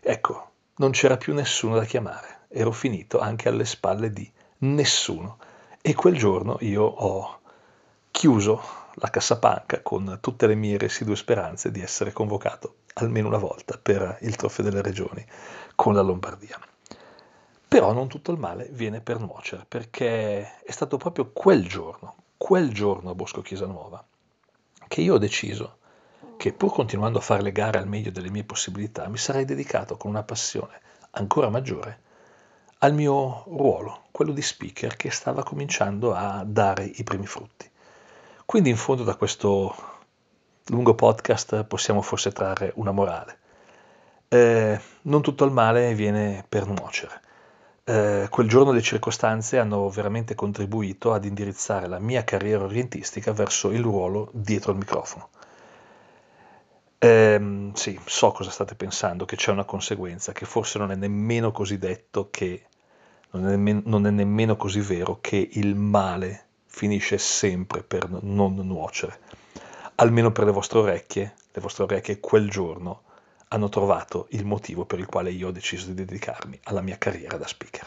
Ecco, non c'era più nessuno da chiamare ero finito anche alle spalle di nessuno e quel giorno io ho chiuso la cassapanca con tutte le mie residue speranze di essere convocato almeno una volta per il trofeo delle regioni con la Lombardia. Però non tutto il male viene per nuocere, perché è stato proprio quel giorno, quel giorno a Bosco Chiesa Nuova, che io ho deciso che pur continuando a fare le gare al meglio delle mie possibilità, mi sarei dedicato con una passione ancora maggiore al mio ruolo, quello di speaker che stava cominciando a dare i primi frutti. Quindi in fondo da questo lungo podcast possiamo forse trarre una morale. Eh, non tutto il male viene per nuocere. Eh, quel giorno le circostanze hanno veramente contribuito ad indirizzare la mia carriera orientistica verso il ruolo dietro il microfono. Eh, sì, so cosa state pensando, che c'è una conseguenza, che forse non è nemmeno così detto che non è, nemmeno, non è nemmeno così vero che il male finisce sempre per non nuocere. Almeno per le vostre orecchie, le vostre orecchie quel giorno hanno trovato il motivo per il quale io ho deciso di dedicarmi alla mia carriera da speaker.